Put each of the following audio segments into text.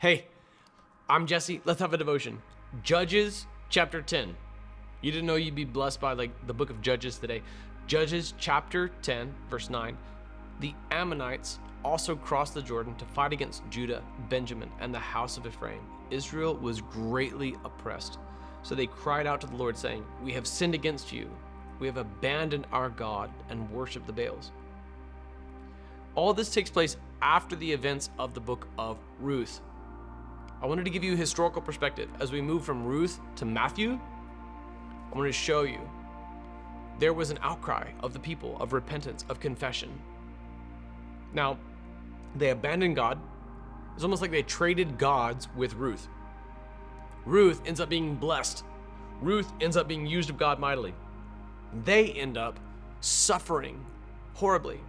Hey, I'm Jesse. Let's have a devotion. Judges chapter 10. You didn't know you'd be blessed by like the book of Judges today. Judges chapter 10, verse 9. The Ammonites also crossed the Jordan to fight against Judah, Benjamin, and the house of Ephraim. Israel was greatly oppressed. So they cried out to the Lord, saying, We have sinned against you. We have abandoned our God and worshiped the Baals. All this takes place after the events of the book of Ruth. I wanted to give you historical perspective. As we move from Ruth to Matthew, I wanted to show you there was an outcry of the people, of repentance, of confession. Now, they abandoned God. It's almost like they traded gods with Ruth. Ruth ends up being blessed. Ruth ends up being used of God mightily. They end up suffering horribly.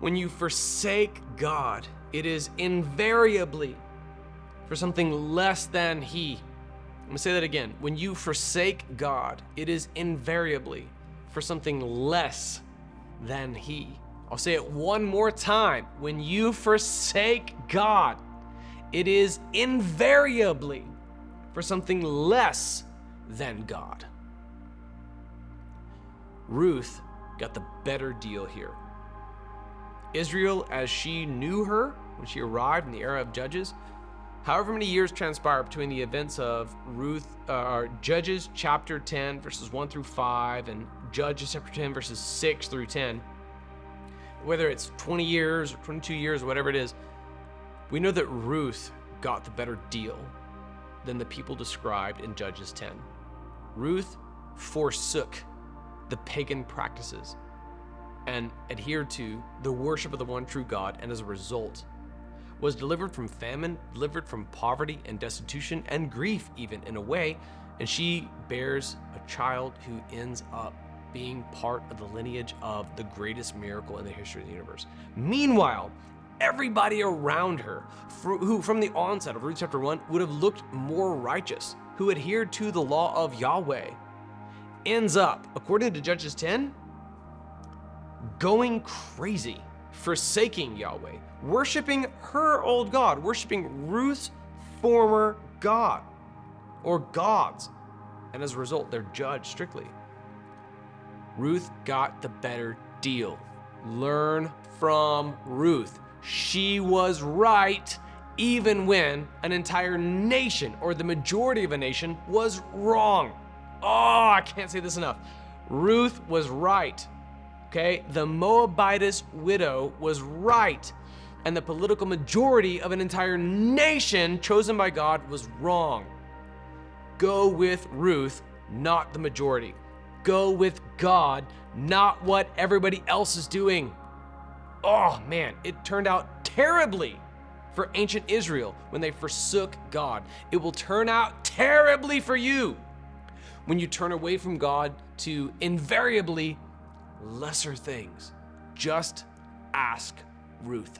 When you forsake God, it is invariably for something less than He. I'm gonna say that again. When you forsake God, it is invariably for something less than He. I'll say it one more time. When you forsake God, it is invariably for something less than God. Ruth got the better deal here. Israel, as she knew her when she arrived in the era of Judges, However many years transpire between the events of Ruth, uh, Judges chapter 10 verses 1 through 5 and Judges chapter 10 verses 6 through 10, whether it's 20 years or 22 years or whatever it is, we know that Ruth got the better deal than the people described in Judges 10. Ruth forsook the pagan practices and adhered to the worship of the one true God, and as a result, was delivered from famine, delivered from poverty and destitution and grief, even in a way, and she bears a child who ends up being part of the lineage of the greatest miracle in the history of the universe. Meanwhile, everybody around her, who from the onset of Ruth chapter 1 would have looked more righteous, who adhered to the law of Yahweh, ends up, according to Judges 10, going crazy forsaking Yahweh, worshiping her old God, worshiping Ruth's former God or gods. And as a result, they're judged strictly. Ruth got the better deal. Learn from Ruth. She was right even when an entire nation or the majority of a nation was wrong. Oh, I can't say this enough. Ruth was right. Okay, the Moabitess widow was right, and the political majority of an entire nation chosen by God was wrong. Go with Ruth, not the majority. Go with God, not what everybody else is doing. Oh man, it turned out terribly for ancient Israel when they forsook God. It will turn out terribly for you when you turn away from God to invariably lesser things. Just ask Ruth.